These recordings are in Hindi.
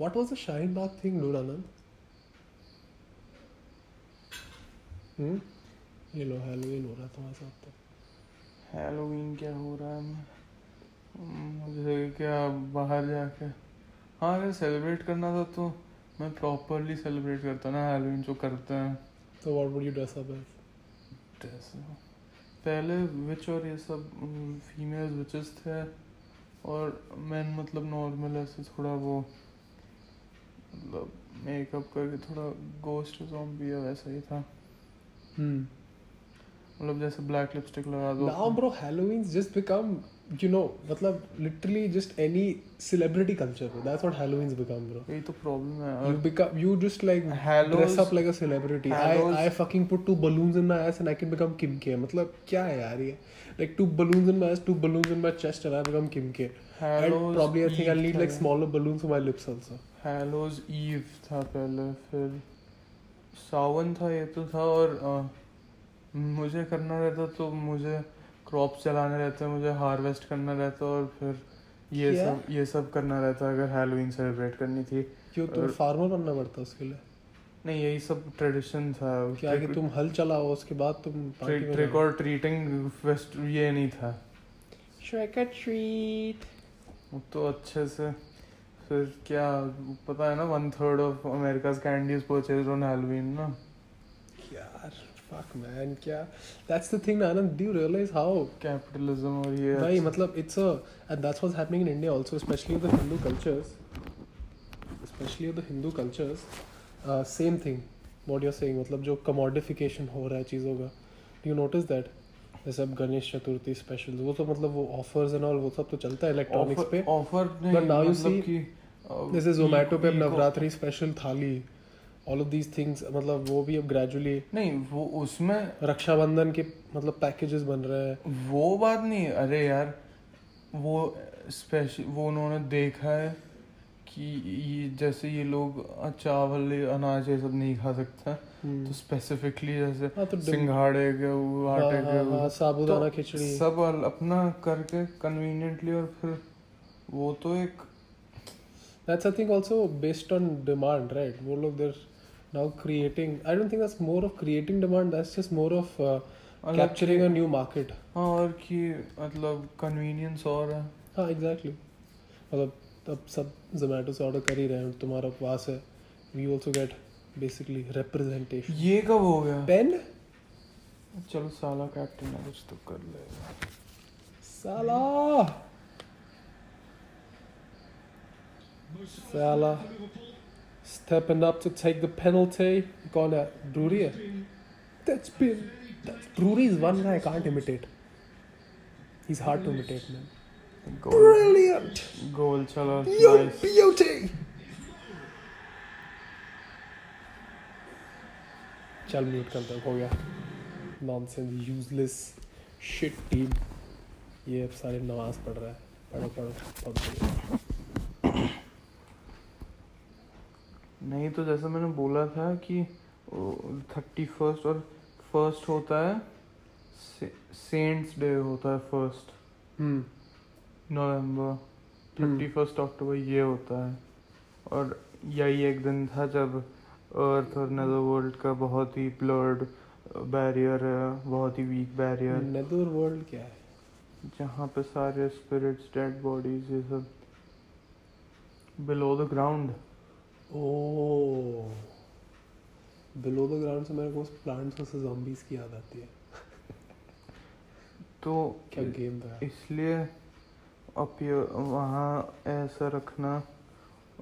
What was the Shine Dog thing, dude, Anand? Hmm? ये लो हैलोवीन हो रहा है तुम्हारे साथ तो हैलोवीन क्या हो रहा है मुझे क्या बाहर जाके हाँ अगर सेलिब्रेट करना था तो मैं प्रॉपरली सेलिब्रेट करता ना हैलोवीन जो करते हैं So what would you dress up as? Dress पहले विच और ये सब फीमेल्स विचेस थे और मैन मतलब नॉर्मल ऐसे थोड़ा वो मतलब मेकअप करके थोड़ा गोस्ट जॉम्बी या वैसा ही था। मतलब जैसे ब्लैक लिपस्टिक लगा दो। Now bro Halloween just become you know मतलब literally just any celebrity culture that's what Halloween become bro ये तो प्रॉब्लम है। You become you just like dress up like a celebrity I I fucking put two balloons in my ass and I can become Kim K मतलब क्या है यार ये? Like two balloons in my ass two balloons in my chest and I become Kim K and probably I think I need like smaller balloons for my lips also Hallows Eve था पहले फिर सावन था ये तो था और अ, मुझे करना रहता तो मुझे क्रॉप चलाने रहते मुझे हार्वेस्ट करना रहता और फिर ये क्या? सब ये सब करना रहता अगर हैलोवीन सेलिब्रेट करनी थी। क्यों तुम और- फार्मर बनना पड़ता उसके लिए? नहीं यही सब ट्रेडिशन था। क्या कि तुम हल चलाओ उसके बाद तुम ट्रिक और ट्रीटिंग फेस्ट ये नहीं था। Treat. तो अच्छे से फिर क्या पता है ना one third of America's candies purchase on Halloween ना यार fuck man क्या that's the thing Anand do you realize how capitalism और ये भाई मतलब it's a and that's what's happening in India also especially with the Hindu cultures especially with the Hindu cultures uh, same thing what you're saying मतलब जो commodification हो रहा है चीज़ों का do you notice that जैसे अब गणेश चतुर्थी स्पेशल वो तो मतलब वो ऑफर्स एंड ऑल वो सब तो चलता है इलेक्ट्रॉनिक्स पे ऑफ़र नहीं you मतलब see, कि जैसे जोमेटो पे अब Navratri special thali all of these things मतलब वो भी अब ग्रेजुअली नहीं वो उसमें रक्षाबंधन के मतलब पैकेजेस बन रहे हैं वो बात नहीं अरे यार वो स्पेशल वो उन्होंने देखा है कि ये जैसे ये लोग चावल अनाज ये सब नहीं खा सकता। तो स्पेसिफिकली जैसे हाँ तो सिंघाड़े के हाँ, आटे हाँ, के हाँ, साबूदाना तो खिचड़ी सब अपना करके कन्वीनियंटली और फिर वो तो एक That's I think also based on demand, right? वो लोग they're now creating. I don't think that's more of creating demand. That's just more of uh, capturing a new market. हाँ और कि मतलब कन्वीनियंस और है हाँ exactly. मतलब तब सब जोमेटो से ऑर्डर कर ही रहे हैं तुम्हारा उपवास है we also get basically representation ये कब हो गया पेन चलो साला कैप्टन है कुछ तो कर लेगा साला साला stepping up to take the penalty है ब्रूरी है that's been that's Brewery is one guy I can't imitate he's hard to imitate man goal brilliant गोल चलो you नाइस beauty चल म्यूट करता हूँ हो गया। नॉनसेंस यूजलेस शिट टीम ये अब सारे नमाज़ पढ़ रहा है। पढ़ो पढ़ो पढ़ो। नहीं तो जैसे मैंने बोला था कि थर्टी फ़र्स्ट और फ़र्स्ट होता है से, सेंट्स डे होता है first hmm. November. Thirty first October ये होता है। और यही एक दिन था जब अर्थ और नदर वर्ल्ड का बहुत ही ब्लर्ड बैरियर है बहुत ही वीक बैरियर नेदर वर्ल्ड क्या है? जहाँ पे सारे स्पिरिट्स डेड बॉडीज ये सब below the ground oh below the ground से मेरे को प्लांट्स वर्सेस zombies की याद आती है। तो क्या गेम था? इसलिए अप वहाँ ऐसा रखना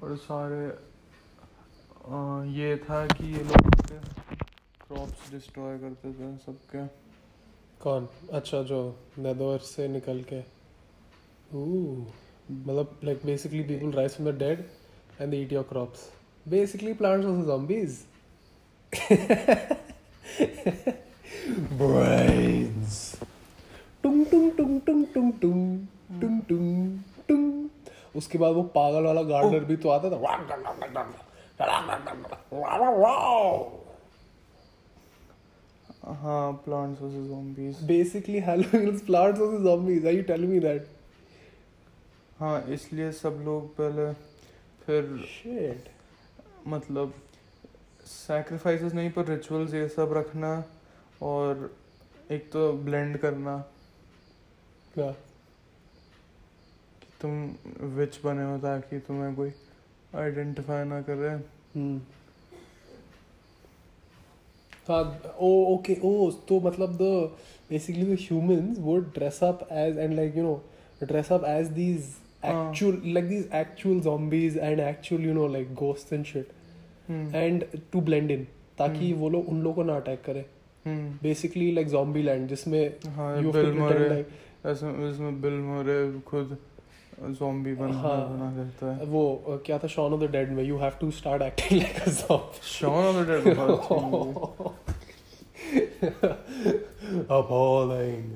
और सारे ये था कि ये लोग क्रॉप्स डिस्ट्रॉय करते थे सबके। कौन? अच्छा जो नेदर से निकल के। मतलब like basically people rise from the dead and they eat your crops basically plants of zombies Brains. टुंग टुंग टुंग टुंग टुंग टुंग टुंग टुंग टुंग उसके बाद वो पागल वाला गार्डनर oh. भी तो आता था। हाँ plants versus zombies. Zombies. That? हाँ इसलिए सब लोग पहले फिर शिट मतलब सैक्रिफाइसेस नहीं पर रिचुअल्स ये सब रखना और एक तो ब्लेंड करना। क्या? कि तुम विच बने हो ताकि तुम्हें कोई आइडेंटिफाई ना करे हम्म हाँ ओ ओके ओ तो मतलब the basically the humans would dress up as and like you know dress up as these हाँ. actual like these actual zombies and actual you know like ghosts and shit hmm and to blend in ताकि हम्म. वो लोग उन लोगों को ना अटैक करे hmm basically like zombie land जिसमें हाँ बिल pretend मरे like ऐसे इसमें बिल मरे खुद zombie बन हाँ. बना देता है। वो क्या था? Shaun of the Dead में you have to start acting like a zombie. Shaun of the Dead बहुत अच्छी movie है। appalling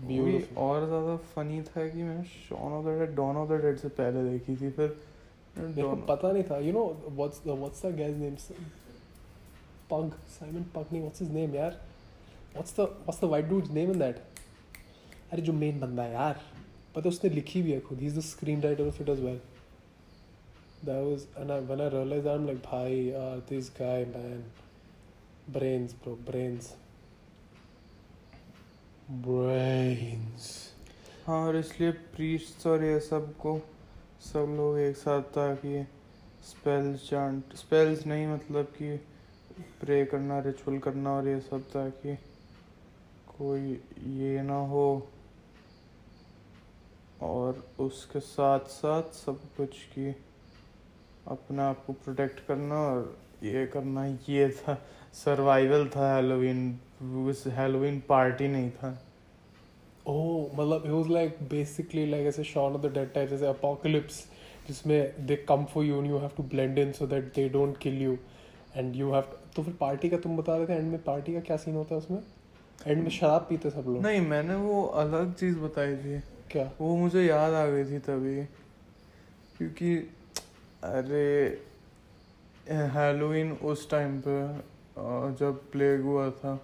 मूवी और ज़्यादा फनी था कि मैं Shaun of the Dead Dawn of the Dead से पहले देखी थी फिर मेरे को पता नहीं था। You know what's the what's the guy's name Pegg Simon Pegg नहीं व्हाट्स हिज नेम यार? What's the what's the white dude's name in that अरे जो मेन बंदा है यार पता उसने लिखी भी है खुद ही is the screenwriter of it as well that was and I, when I realized that I'm like bhai uh, this guy man brains bro brains. Brains. हाँ और इसलिए प्रीस्ट और ये सबको सब लोग एक साथ ताकि स्पेल्स चांट स्पेल्स नहीं मतलब कि प्रे करना रिचुअल करना और ये सब ताकि कोई ये ना हो। और उसके साथ साथ सब कुछ की अपने आप को प्रोटेक्ट करना और ये करना ये था सर्वाइवल था हेलोवीन हेलोवीन पार्टी नहीं था। Oh, मतलब it was like basically like ऐसे Shaun of the dead type जैसे अपोकलिप्स जिसमें they come for you and you have to blend in so that they don't kill you and you have तो फिर पार्टी का तुम बता रहे थे एंड में पार्टी का क्या सीन होता है उसमें? एंड में शराब पीते सब लोग। नहीं मैंने वो अलग चीज़ बताई थी। क्या? वो मुझे याद आ गई थी तभी क्योंकि अरे हेलोवीन उस टाइम पे जब प्लेग हुआ था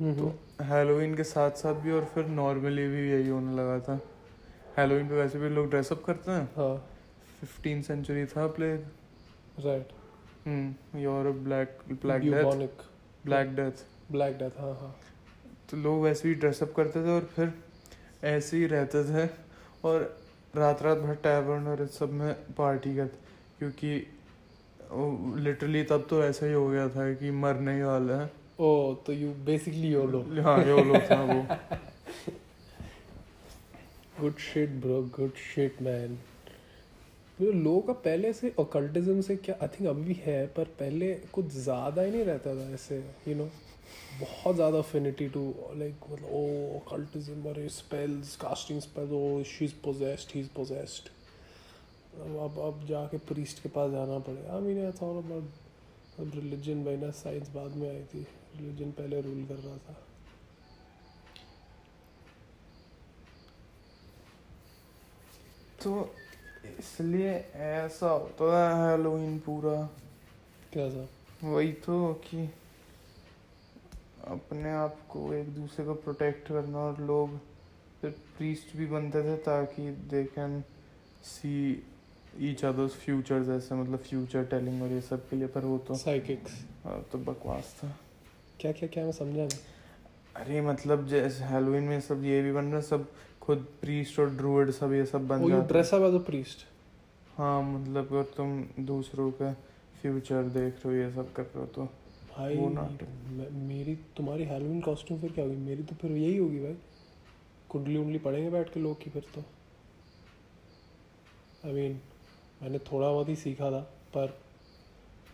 तो हेलोवीन के साथ साथ भी और फिर नॉर्मली भी यही होने लगा था। हेलोवीन पे वैसे भी लोग ड्रेसअप करते हैं। हाँ। फिफ्टीन सेंचुरी था plague right hmm Europe black black death black death black death हाँ हाँ। तो लोग वैसे भी ड्रेसअप करते थे और फिर ऐसे ही रहते थे और रात रात भर टैबर्न और इस सब में पार्टी करते क्योंकि लिटरली तब तो ऐसा ही हो गया था कि मरने ही वाले हैं। ओ तो यू बेसिकली योलो हाँ ये लोग था वो। Good shit bro good shit man लोगों का पहले से ओकल्टिज्म से क्या आई थिंक अभी भी है पर पहले कुछ ज़्यादा ही नहीं रहता था ऐसे यू नो बहुत ज़्यादा अफिनिटी टू लाइक मतलब ओ ओकल्टिज्म अरे spells casting spells oh she is possessed he is possessed अब अब जाके प्रीस्ट के पास जाना पड़ेगा। I mean it's all about अब रिलीजन भाई ना साइंस बाद में आई थी। रिलीजन पहले रूल कर रहा था। तो इसलिए ऐसा होता है हेलोवीन पूरा। क्या था? वही तो कि अपने आप को एक दूसरे को प्रोटेक्ट करना और लोग फिर प्रीस्ट भी बनते थे ताकि they can see each others futures ऐसे मतलब फ्यूचर टेलिंग और ये सब के लिए पर वो तो साइकिक्स हाँ, तो बकवास था। क्या क्या क्या मैं समझा अरे मतलब जैसे हेलोवीन में सब ये भी बन रहा सब खुद प्रीस्ट और ड्रूइड सब ये सब बन यू जाते dress up as a priest हाँ मतलब अगर तुम दूसरों का फ्यूचर देख रहे हो ये सब कर रहे हो तो भाई वो नाटक। मेरी तुम्हारी हैलोवीन कॉस्ट्यूम फिर क्या होगी मेरी तो फिर यही होगी भाई। कुंडली उंडली पड़ेंगे बैठ के लोग की फिर तो। आई मीन मैंने थोड़ा बहुत ही सीखा था पर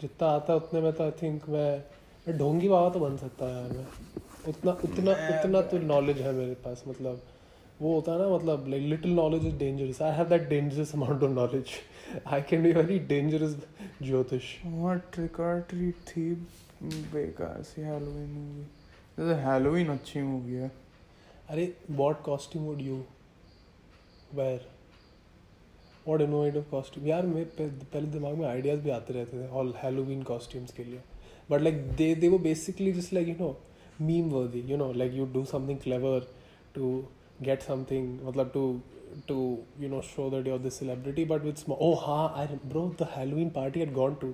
जितना आता है उतने में तो आई थिंक मैं मैं ढोंगी बाबा तो बन सकता है यार मैं। उतना उतना उतना तो नॉलेज है मेरे पास मतलब वो होता है ना मतलब like little knowledge is dangerous I have that dangerous amount of knowledge I can be very dangerous ज्योतिष। वहाँ ट्रिक और ट्रीट थी? बेकार सी हेलोवीन मूवी जैसे हेलोवीन अच्छी मूवी है। अरे what costume would you wear what innovative costume यार, मेरे पहले दिमाग में आइडियाज़ भी आते रहते थे ऑल हेलोवीन कॉस्ट्यूम्स के लिए। बट लाइक दे दे वो basically just like you know meme वर्दी you know like you do something clever to get something मतलब to to, you know, show that you're the celebrity, but with small oh ha I, bro, the Halloween party I'd gone to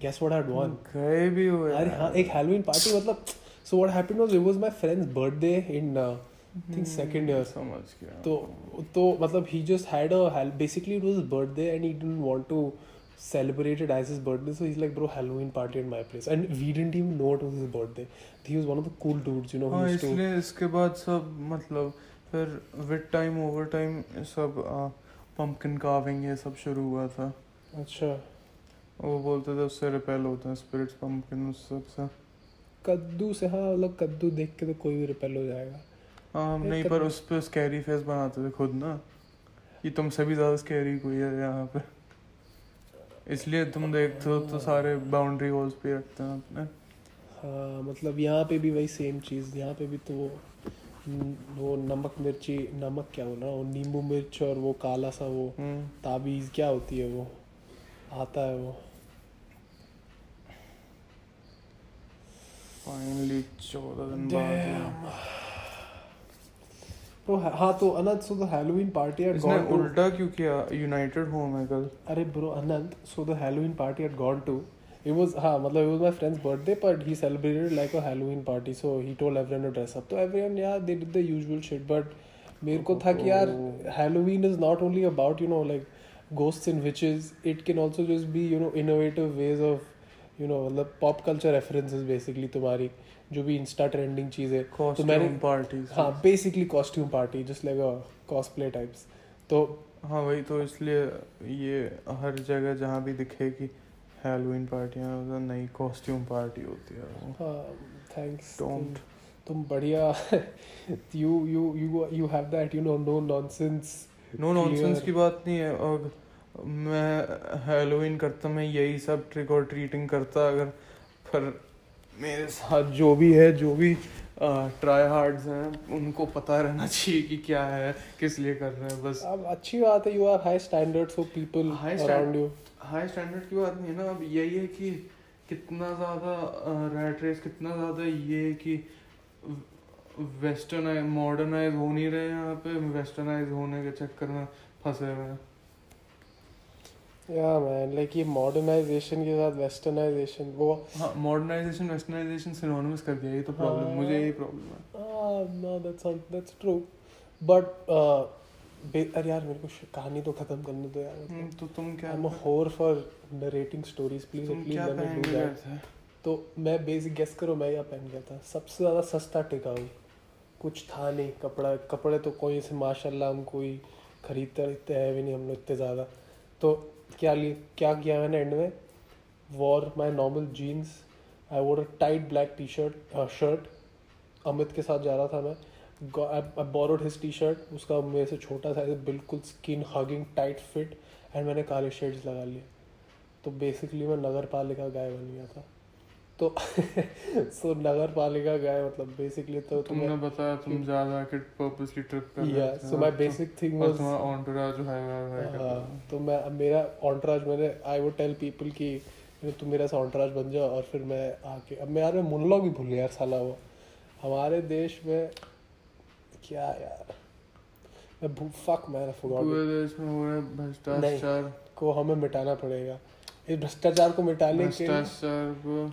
guess what I'd won गए भी हुए अरे हाँ एक Halloween party मतलब so what happened was it was my friend's birthday in uh, I think second year समझ गया तो तो मतलब he just had a Hal- basically it was his birthday and he didn't want to celebrate it as his birthday so he's like bro Halloween party at my place and we didn't even know it was his birthday he was one of the cool dudes you know who हाँ used to इसलिए इसके बाद सब मतलब फिर विद टाइम ओवर टाइम सब पंपकिन कार्विंग ये सब शुरू हुआ था अच्छा वो बोलते थे उससे रिपेल होते हैं स्पिरिट्स पंपकिन उस सबसे। कद्दू से हाँ मतलब कद्दू देख के तो कोई भी रिपेल हो जाएगा। हाँ नहीं पर उस पे स्कैरी फेस बनाते थे खुद ना। कि तुमसे भी ज़्यादा स्कैरी कोई है यहाँ पे। इसलिए तुम देखते हो तो सारे बाउंड्री वॉल्स पे रखते हैं अपने। हाँ मतलब यहाँ पे भी वही सेम चीज़ यहाँ पे भी तो वो वो नमक मिर्ची नमक क्या बोल रहा हूँ नींबू मिर्च और वो काला सा वो हम्म। ताबीज़ क्या होती है वो? आता है वो। फाइनली चौदह दिन बाद तो हाँ तो Anant so the party at gone to उल्टा क्यों यूनाइटेड हूँ मैं कल। अरे bro Anant so the Halloween party at gone to it was हाँ मतलब it was my friends birthday but he celebrated like a Halloween party so he told everyone dress up तो एवरी यार they did the usual shit but मेरे को था कि यार Halloween is not only about you know like ghosts and witches it can also just be you know innovative ways of you know मतलब pop culture references basically तुम्हारी जो भी इंस्टा ट्रेंडिंग चीज़। है तो मैंने पार्टी हाँ basically costume party just like a cosplay types तो हाँ वही तो इसलिए ये हर जगह जहाँ भी दिखेगी हैलोवीन पार्टियाँ मतलब नई कॉस्ट्यूम पार्टी होती है वो। Thanks Don't. तुम बढ़िया you you you you have that you know no nonsense no nonsense की बात नहीं है। और मैं हेलोवीन करता मैं यही सब ट्रिक और ट्रीटिंग करता। अगर पर मेरे साथ जो भी है जो भी ट्राई हार्ड्स हैं उनको पता रहना चाहिए कि क्या है किस लिए कर रहे हैं बस। अब अच्छी बात है you are high standards for people around you high standard की बात नहीं है ना। अब यही है कि कितना ज़्यादा रैट रेस कितना ज़्यादा ये है कि वेस्टर्नाइज मॉडर्नाइज हो नहीं रहे यहाँ पे वेस्टर्नाइज होने के चक्कर में फंसे हुए हैं। या मैन लाइक ये मॉडर्नाइजेशन के साथ वेस्टर्नाइजेशन वो हाँ मॉडर्नाइजेशन वेस्टर्नाइजेशन सिनोनिमस कर दिया ये तो प्रॉब्लम हाँ। मुझे यही प्रॉब्लम है। No that's that's true but अरे यार मेरे को कहानी तो खत्म करने दो यार। हम्म, तो तुम क्या I am whore for narrating stories please please let me do that तो मैं बेसिक गेस करो मैं क्या पहन गया था? सबसे ज़्यादा सस्ता टिकाऊ। कुछ था नहीं, कपड़ा, कपड़े तो कोई से माशाल्लाह हम कोई खरीदते खरीदते है भी नहीं हम लोग इतने ज़्यादा। तो क्या लिए, क्या किया मैंने एंड में? Wore my normal jeans I wore tight black T shirt shirt Amit के साथ जा रहा था मैं। I borrowed his T shirt उसका मेरे से छोटा साइज़ बिल्कुल skin hugging tight fit and मैंने काले शेड्स लगा लिए। तो बेसिकली मैं नगर पालिका गाय बन गया था। तो सो नगर पालिका गए मतलब बेसिकली तो तुमने बताया तुम ज़्यादा के पर्पसली ट्रिप कर रहे या थे। So my basic thing was तुम्हारा ऑन्टोराज है रहा हाँ। तो मैं मेरा ऑन्टराज मैंने आई वुड टेल पीपल कि तुम मेरा सा ऑन्टराज बन जाओ और फिर मैं आके अब मैं यार मैं मोनोलॉग भी भूल गया यार साला वो। हमारे देश में क्या यार? मैं फक मैन फॉरगॉट पूरे देश में हो रहे भ्रष्टाचार। को हमें मिटाना पड़ेगा। इस भ्रष्टाचार को मिटाने के भ्रष्टाचार को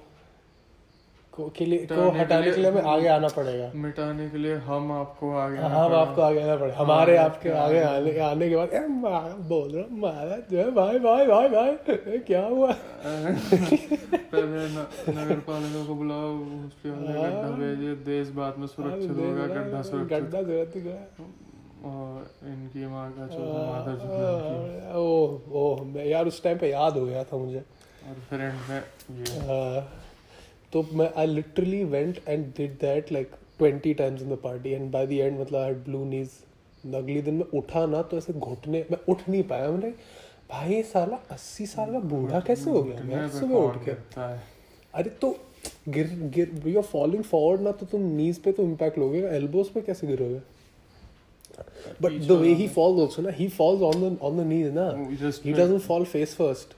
को, के लिए को हटाने के लिए हमें आगे आना पड़ेगा। मिटाने के लिए हम आपको आगे आना हम आपको आगे आना पड़ेगा। हमारे हाँ, आपके आगे आने आने के बाद बोल रहा हूँ मारा जो है भाई भाई भाई भाई क्या हुआ? पहले नगर पालिका को बुलाओ उसके बाद हाँ। गड्ढा भेजिए देश बाद में सुरक्षित होगा गड्ढा सुरक्षित। गड्ढा सुरक्षित गया और इनकी माँ का चौथा माता हाँ, ओह ओह यार उस टाइम पे याद हो गया था मुझे। और फिर एंड में ये। हाँ, तो मैं I literally went and did that like twenty times in the party and by the end मतलब आई ब्लू नीज अगले दिन मैं उठा ना तो ऐसे घुटने मैं उठ नहीं पाया. मैंने भाई साला अस्सी साल का बूढ़ा कैसे हो गया? मैं सुबह उठ के अरे तो गिर गिर यू आर फॉलिंग फॉरवर्ड ना तो तुम नीज पे तो इम्पैक्ट लोगे. एल्बोस पे कैसे गिरोगे? But the way he. Falls also ना ही falls on the on the knees ना. में- doesn't fall face first.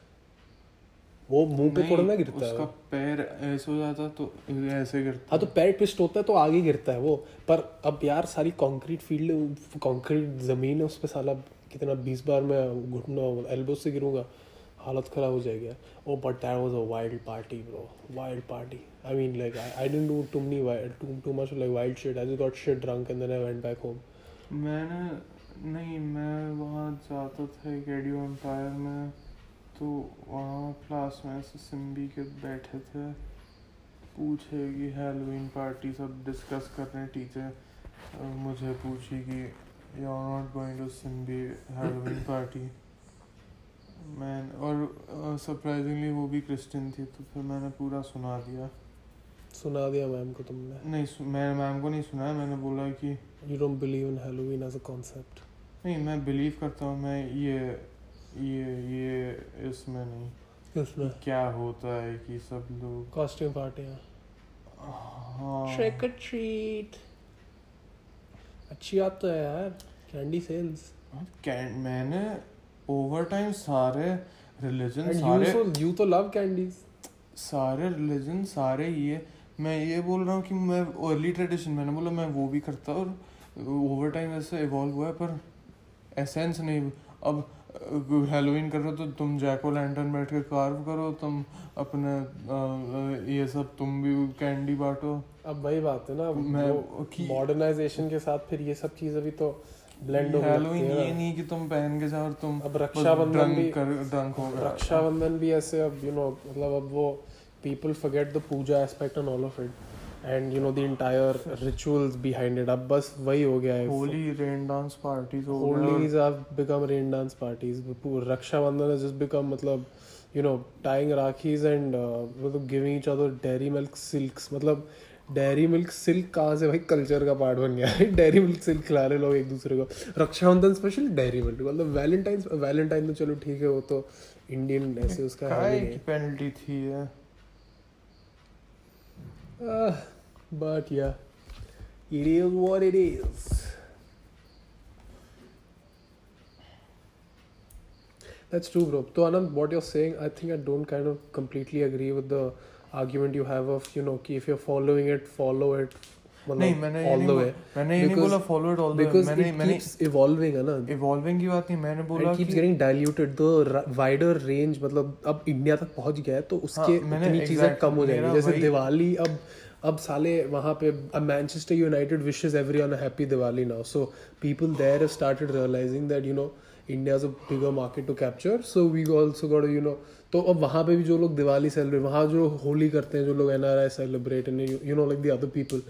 वो मुँह पे थोड़ा ना गिरता है उसका वो। पैर ऐसे हो जाता तो ऐसे गिरता हाँ तो पैर ट्विस्ट होता है तो आगे गिरता है वो। पर अब यार सारी कंक्रीट फ़ील्ड कंक्रीट ज़मीन है उस पे साला कितना बीस बार मैं घुटना एल्बो से गिरूँगा हालत खराब हो जाएगी ओ but that was a wild party bro wild party I mean like I didn't do too many too too much like wild shit I just got shit drunk and then I went back home मैंने नहीं मैं वहाँ जाता था एकेडियो एम्पायर में। तो वहाँ क्लास में ऐसे सिम्बी के बैठे थे। पूछे कि हेलोवीन पार्टी सब डिस्कस कर रहे हैं टीचर मुझे पूछी कि you are not going to सिम्बी Halloween party मैं और सरप्राइजिंगली uh, वो भी क्रिश्चियन थी तो फिर मैंने पूरा सुना दिया। सुना दिया मैम को तुमने? नहीं मैं मैम को नहीं सुनाया मैंने बोला कि you don't believe in Halloween as a concept नहीं मैं बिलीव करता हूँ मैं ये ये ये इसमें नहीं। उसमें क्या होता है कि सब लोग कॉस्ट्यूम पार्टियाँ। हाँ। ट्रिक और ट्रीट अच्छी बात तो है यार। कैंडी सेल्स कैन मैंने ओवर टाइम सारे रिलीजन सारे यू यू तो लव कैंडीज सारे रिलीजन सारे ये मैं ये बोल रहा हूँ कि मैं अर्ली ट्रेडिशन मैंने बोला मैं वो भी करता और ओवर टाइम ऐसे इवॉल्व हुआ है पर एसेंस नहीं। अब हेलोइन कर रहे हो तो तुम जैको लैंटर्न बैठ के कार्व करो तुम अपने ये सब तुम भी कैंडी बांटो। अब वही बात है ना मैं- मॉडर्नाइजेशन के साथ फिर ये सब चीज़ें भी तो ब्लेंड लगती हेलोइन है ये नहीं कि तुम पहन के जाओ और तुम अब रक्षाबंधन भी कर ड्रंक हो रक्षाबंधन भी ऐसे अब यू नो मतलब अब वो people forget the puja aspect and all of it and you know the entire rituals behind it अब बस वही हो गया है। होली रेन डांस पार्टीज़ हो Holi's have become rain dance parties. Rakshabandhan has just become मतलब you know tying rakhis and uh, मतलब giving each other dairy milk silks. मतलब डेयरी मिल्क सिल्क कहाँ से भाई कल्चर का पार्ट बन गया है? डेयरी मिल्क सिल्क खिला रहे लोग एक दूसरे को। रक्षाबंधन स्पेशल डेयरी मिल्क मतलब वैलेंटाइन वैलेंटाइन तो चलो ठीक है वो तो इंडियन ऐसे उसका है पेनल्टी थी है बट या it is what it is That's true, bro. So Anand, what you're saying, I think I don't kind of completely agree with the argument you have of you know कि if you're following it, follow it. मतलब नहीं मैंने the बोला way मैंने ये नहीं बोला follow it all the way मैंने मैंने keeps है ना इवॉल्विंग की बात नहीं मैंने बोला मतलब अब इंडिया तक पहुँच गया है तो उसके हाँ, इतनी चीज़ें कम हो जाएँगी जैसे दिवाली अब अब साले वहाँ पे Manchester United wishes everyone a happy Diwali now so people there have started realizing that you know India is a bigger market to capture so we also got you know तो अब वहाँ पे भी जो लोग दिवाली सेलिब्रेट वहाँ जो होली करते हैं जो लोग NRI celebrate and you know like the other people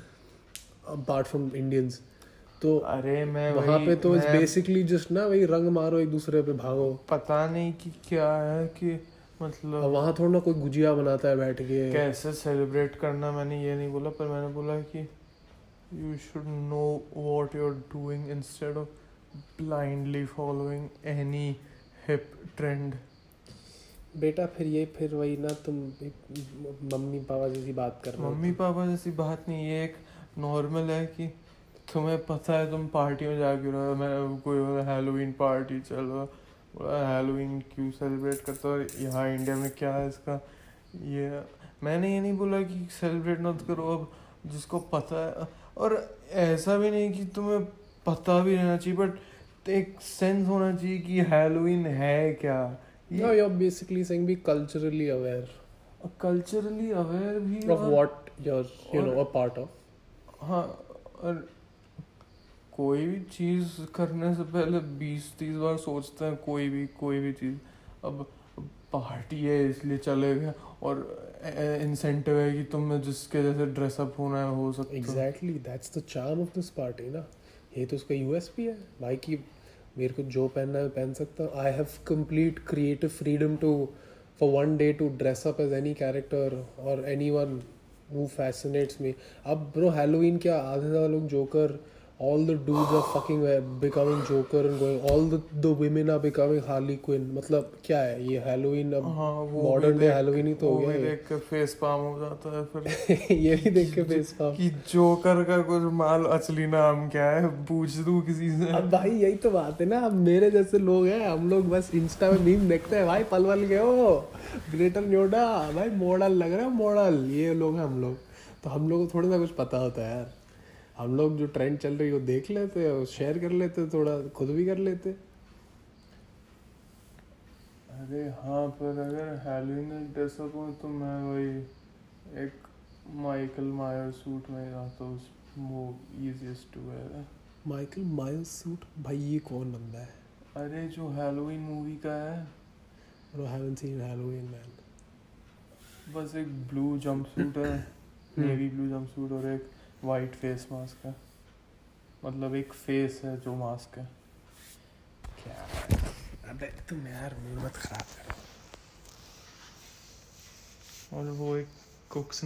apart from Indians तो अरे मैं वहाँ पे तो बेसिकली जस्ट ना वही रंग मारो एक दूसरे पे भागो। पता नहीं कि क्या है कि मतलब वहाँ थोड़ा ना कोई गुजिया बनाता है बैठ के। कैसे सेलिब्रेट करना मैंने ये नहीं बोला पर मैंने बोला कि you should know what you are doing instead of blindly following any hip trend बेटा फिर ये फिर वही ना तुम मम्मी पापा जैसी बात कर रहे हो। मम्मी पापा जैसी बात नहीं ये एक नॉर्मल है कि तुम्हें पता है तुम पार्टी में जा क्यों रहे हो मैं कोई हेलोवीन पार्टी चलो हेलोवीन क्यों सेलिब्रेट करता हो? यहाँ इंडिया में क्या है इसका? ये मैंने ये नहीं बोला कि सेलिब्रेट मत करो अब जिसको पता है। और ऐसा भी नहीं कि तुम्हें पता भी रहना चाहिए बट एक सेंस होना चाहिए कि हेलोवीन है क्या? No, you're basically saying be culturally aware. Culturally aware भी और- what you're, you know, और- a part हाँ और कोई भी चीज़ करने से पहले बीस तीस बार सोचते हैं कोई भी कोई भी चीज़। अब पार्टी है इसलिए चलेगा और इंसेंटिव है कि तुम्हें जिसके जैसे ड्रेसअप होना है हो सकता है। Exactly, that's the charm of this party, ना? ये तो उसका यूएसपी है। भाई कि मेरे को जो पहनना है पहन सकता हूँ। I have complete creative freedom to for one day to dress up as any character और any one who fascinates me अब ब्रो हैलोवीन क्या? आधे ज़्यादा लोग joker all the dudes are fucking uh, becoming Joker and going all the the women are becoming Harley Quinn. मतलब क्या है? ये Halloween अब हाँ modern day Halloween ही तो हो गया भी देख के फेस पाम हो जाता है फिर। ये भी देख के फेस पाम कि जोकर का कुछ माल असली नाम क्या है? पूछ दूँ किसी से। अब भाई यही तो बात है ना। अब मेरे जैसे लोग हैं हम लोग बस इंस्टा में मीम देखते हैं। भाई पलवल के हो। ग्रेटर नोएडा भाई मॉडल लग रहा है मॉडल। ये लोग हैं हम लोग। तो हम लोग को थोड़ा सा कुछ पता होता है यार। हम लोग जो ट्रेंड चल रही है वो देख लेते हैं शेयर कर लेते थोड़ा खुद भी कर लेते अरे हाँ पर अगर हैलोवीन में ड्रेसअप हूँ तो मैं वही एक माइकल मायर सूट में जाता हूँ वो इजीएस्ट टू वेयर है। माइकल माइल्स सूट भाई ये कौन बंदा है? अरे जो हैलोवीन मूवी का है। I haven't seen Halloween man. बस एक ब्लू जंप सूट है। नेवी ब्लू जंप सूट और एक वाइट फेस मास्क है। मतलब एक फेस है जो मास्क है। क्या अबे तुम यार मूड मत खराब करो। और वो एक कुक्स